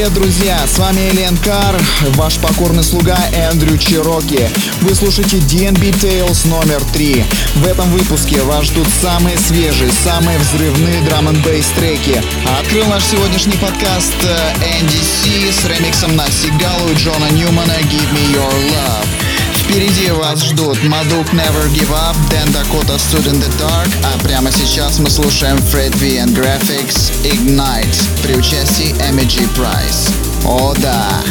Привет, друзья! С вами Элен Кар, ваш покорный слуга Эндрю Чироки. Вы слушаете DNB Tales номер 3. В этом выпуске вас ждут самые свежие, самые взрывные драм н треки. Открыл наш сегодняшний подкаст э, с ремиксом на Сигалу и Джона Ньюмана «Give Me Your Love». Впереди вас ждут Мадук Never Give Up, Дэн Дакота Stood in the Dark, а прямо сейчас мы слушаем Fred V and Graphics Ignite при участии MG Price. О да!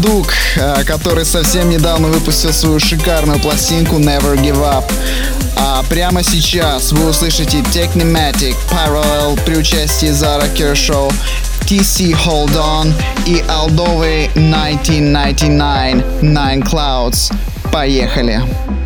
Мадук, э, который совсем недавно выпустил свою шикарную пластинку Never Give Up. А прямо сейчас вы услышите Technimatic Parallel при участии Зара Кершоу, TC Hold On и Алдовый 1999 Nine Clouds. Поехали! Это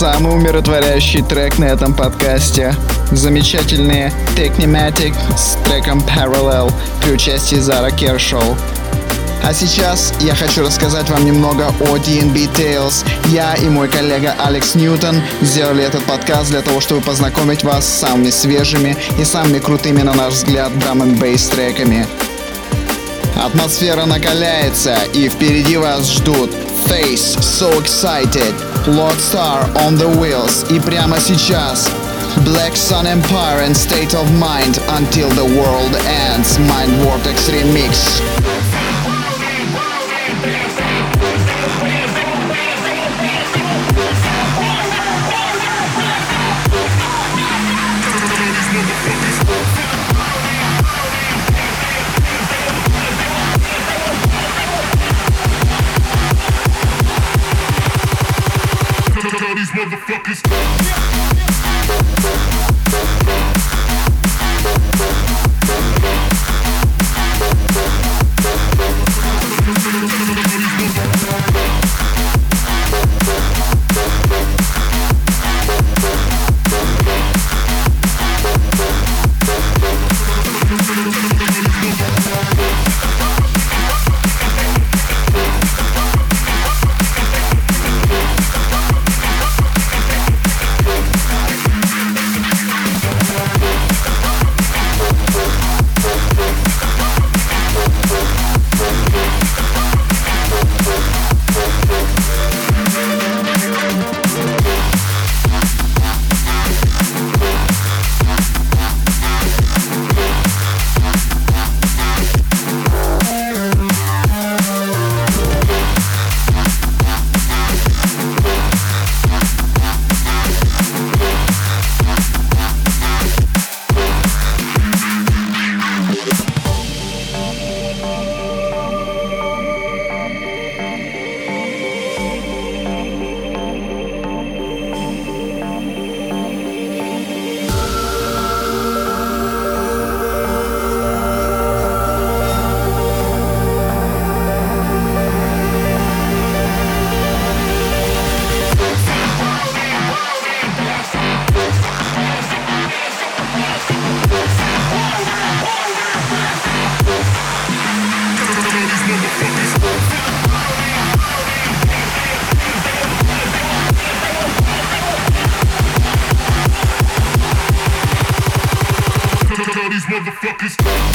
самый умиротворяющий трек на этом подкасте. Замечательный Technimatic с треком Parallel при участии Зара Кершоу. А сейчас я хочу рассказать вам немного о DNB Tales. Я и мой коллега Алекс Ньютон сделали этот подкаст для того, чтобы познакомить вас с самыми свежими и самыми крутыми, на наш взгляд, драм н бейс треками. Атмосфера накаляется, и впереди вас ждут Face So Excited, Lord Star on the Wheels и прямо сейчас Black Sun Empire and State of Mind Until the World Ends Mind Vortex Remix. is.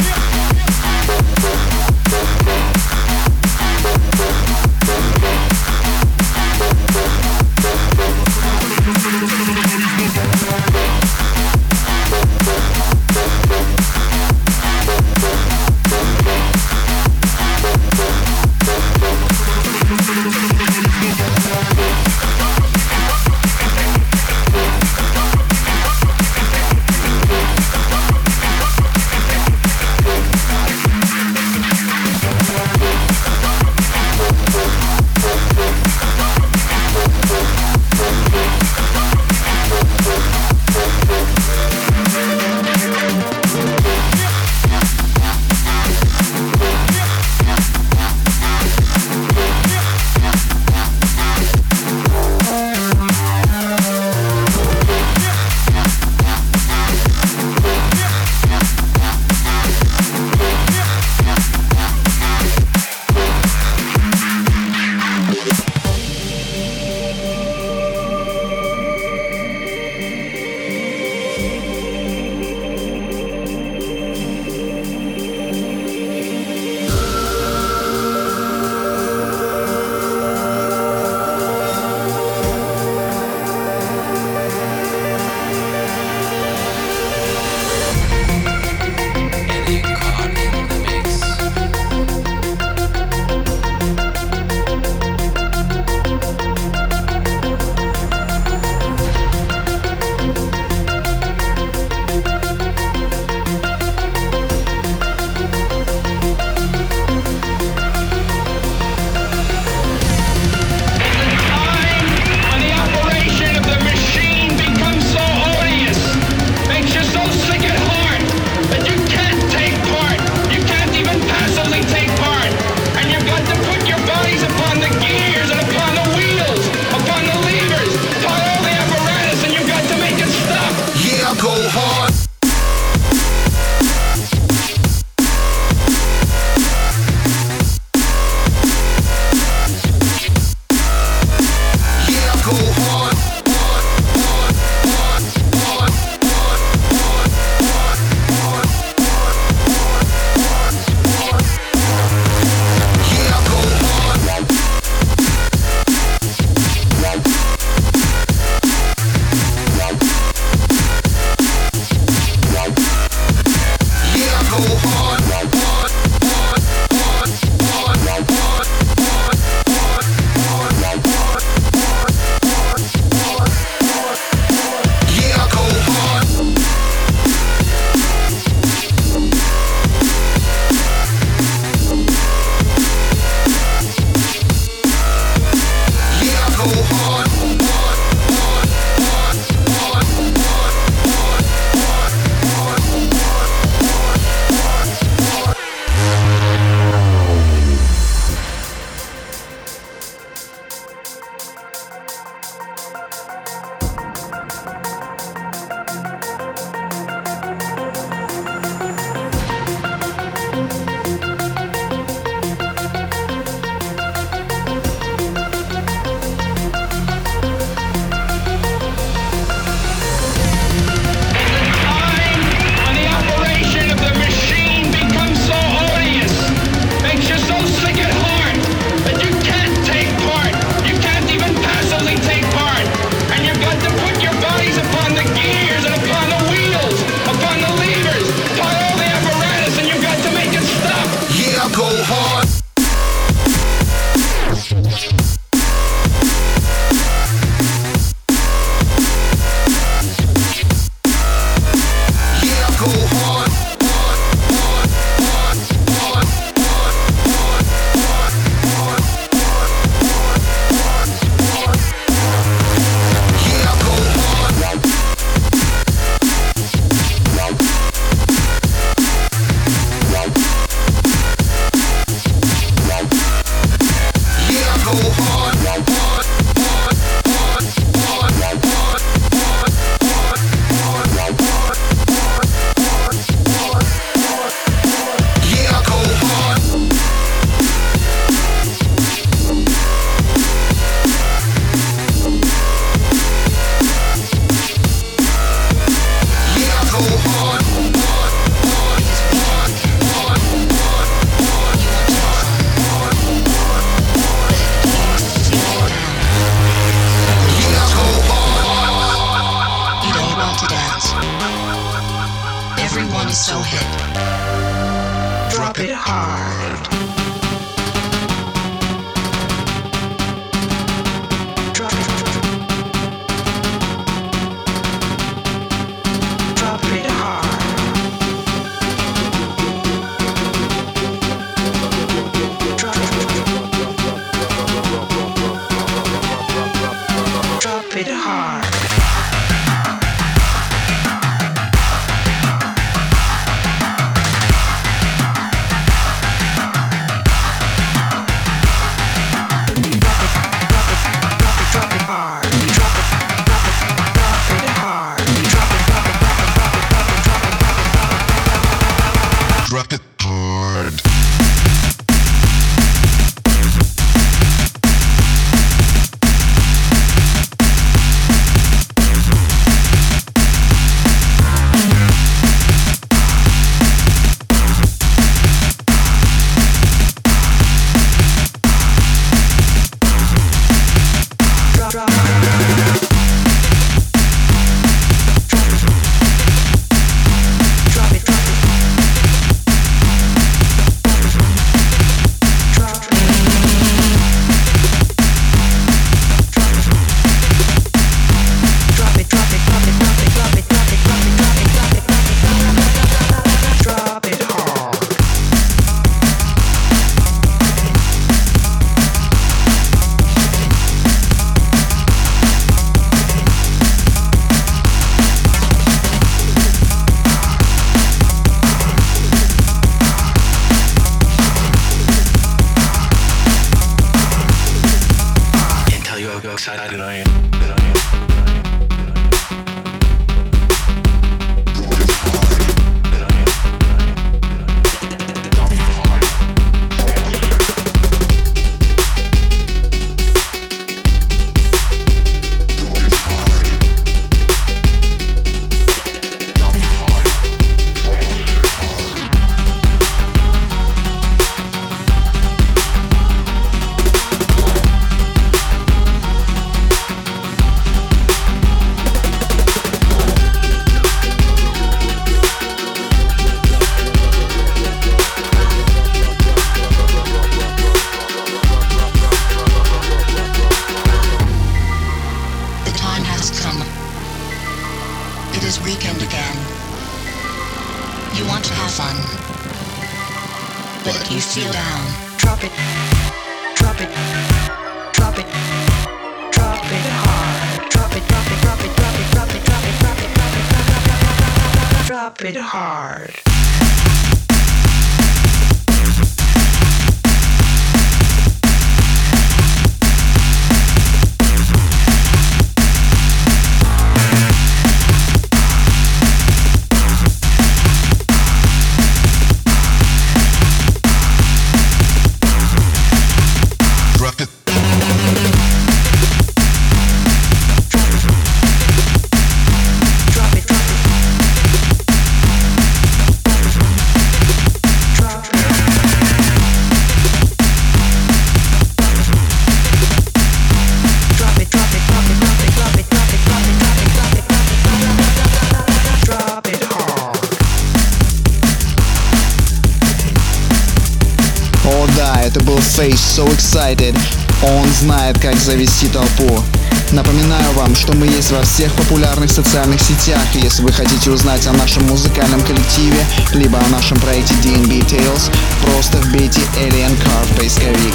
Excited. Он знает, как завести толпу. Напоминаю вам, что мы есть во всех популярных социальных сетях, если вы хотите узнать о нашем музыкальном коллективе, либо о нашем проекте DNB Tales, просто вбейте Alien Car в поисковик.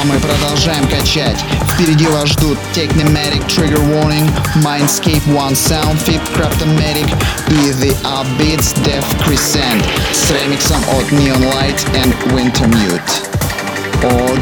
А мы продолжаем качать. Впереди вас ждут Technomatic Trigger Warning, Mindscape One Sound Fit Cryptomatic и The Upbeats Death Crescent с ремиксом от Neon Light and Wintermute. О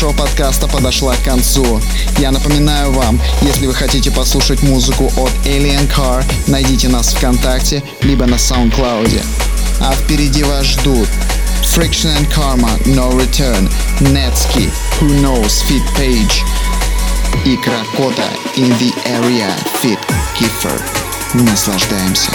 нашего подкаста подошла к концу. Я напоминаю вам, если вы хотите послушать музыку от Alien Car, найдите нас ВКонтакте, либо на SoundCloud. А впереди вас ждут Friction and Karma, No Return, Netsky, Who Knows, Fit Page и Кракота, In the Area, Fit Kiefer. Наслаждаемся.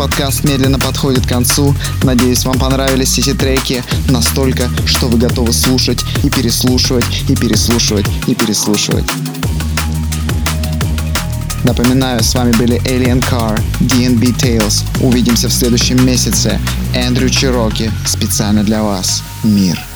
Подкаст медленно подходит к концу. Надеюсь, вам понравились эти треки настолько, что вы готовы слушать и переслушивать, и переслушивать, и переслушивать. Напоминаю, с вами были Alien Car, DNB Tales. Увидимся в следующем месяце. Эндрю Чироки специально для вас. Мир.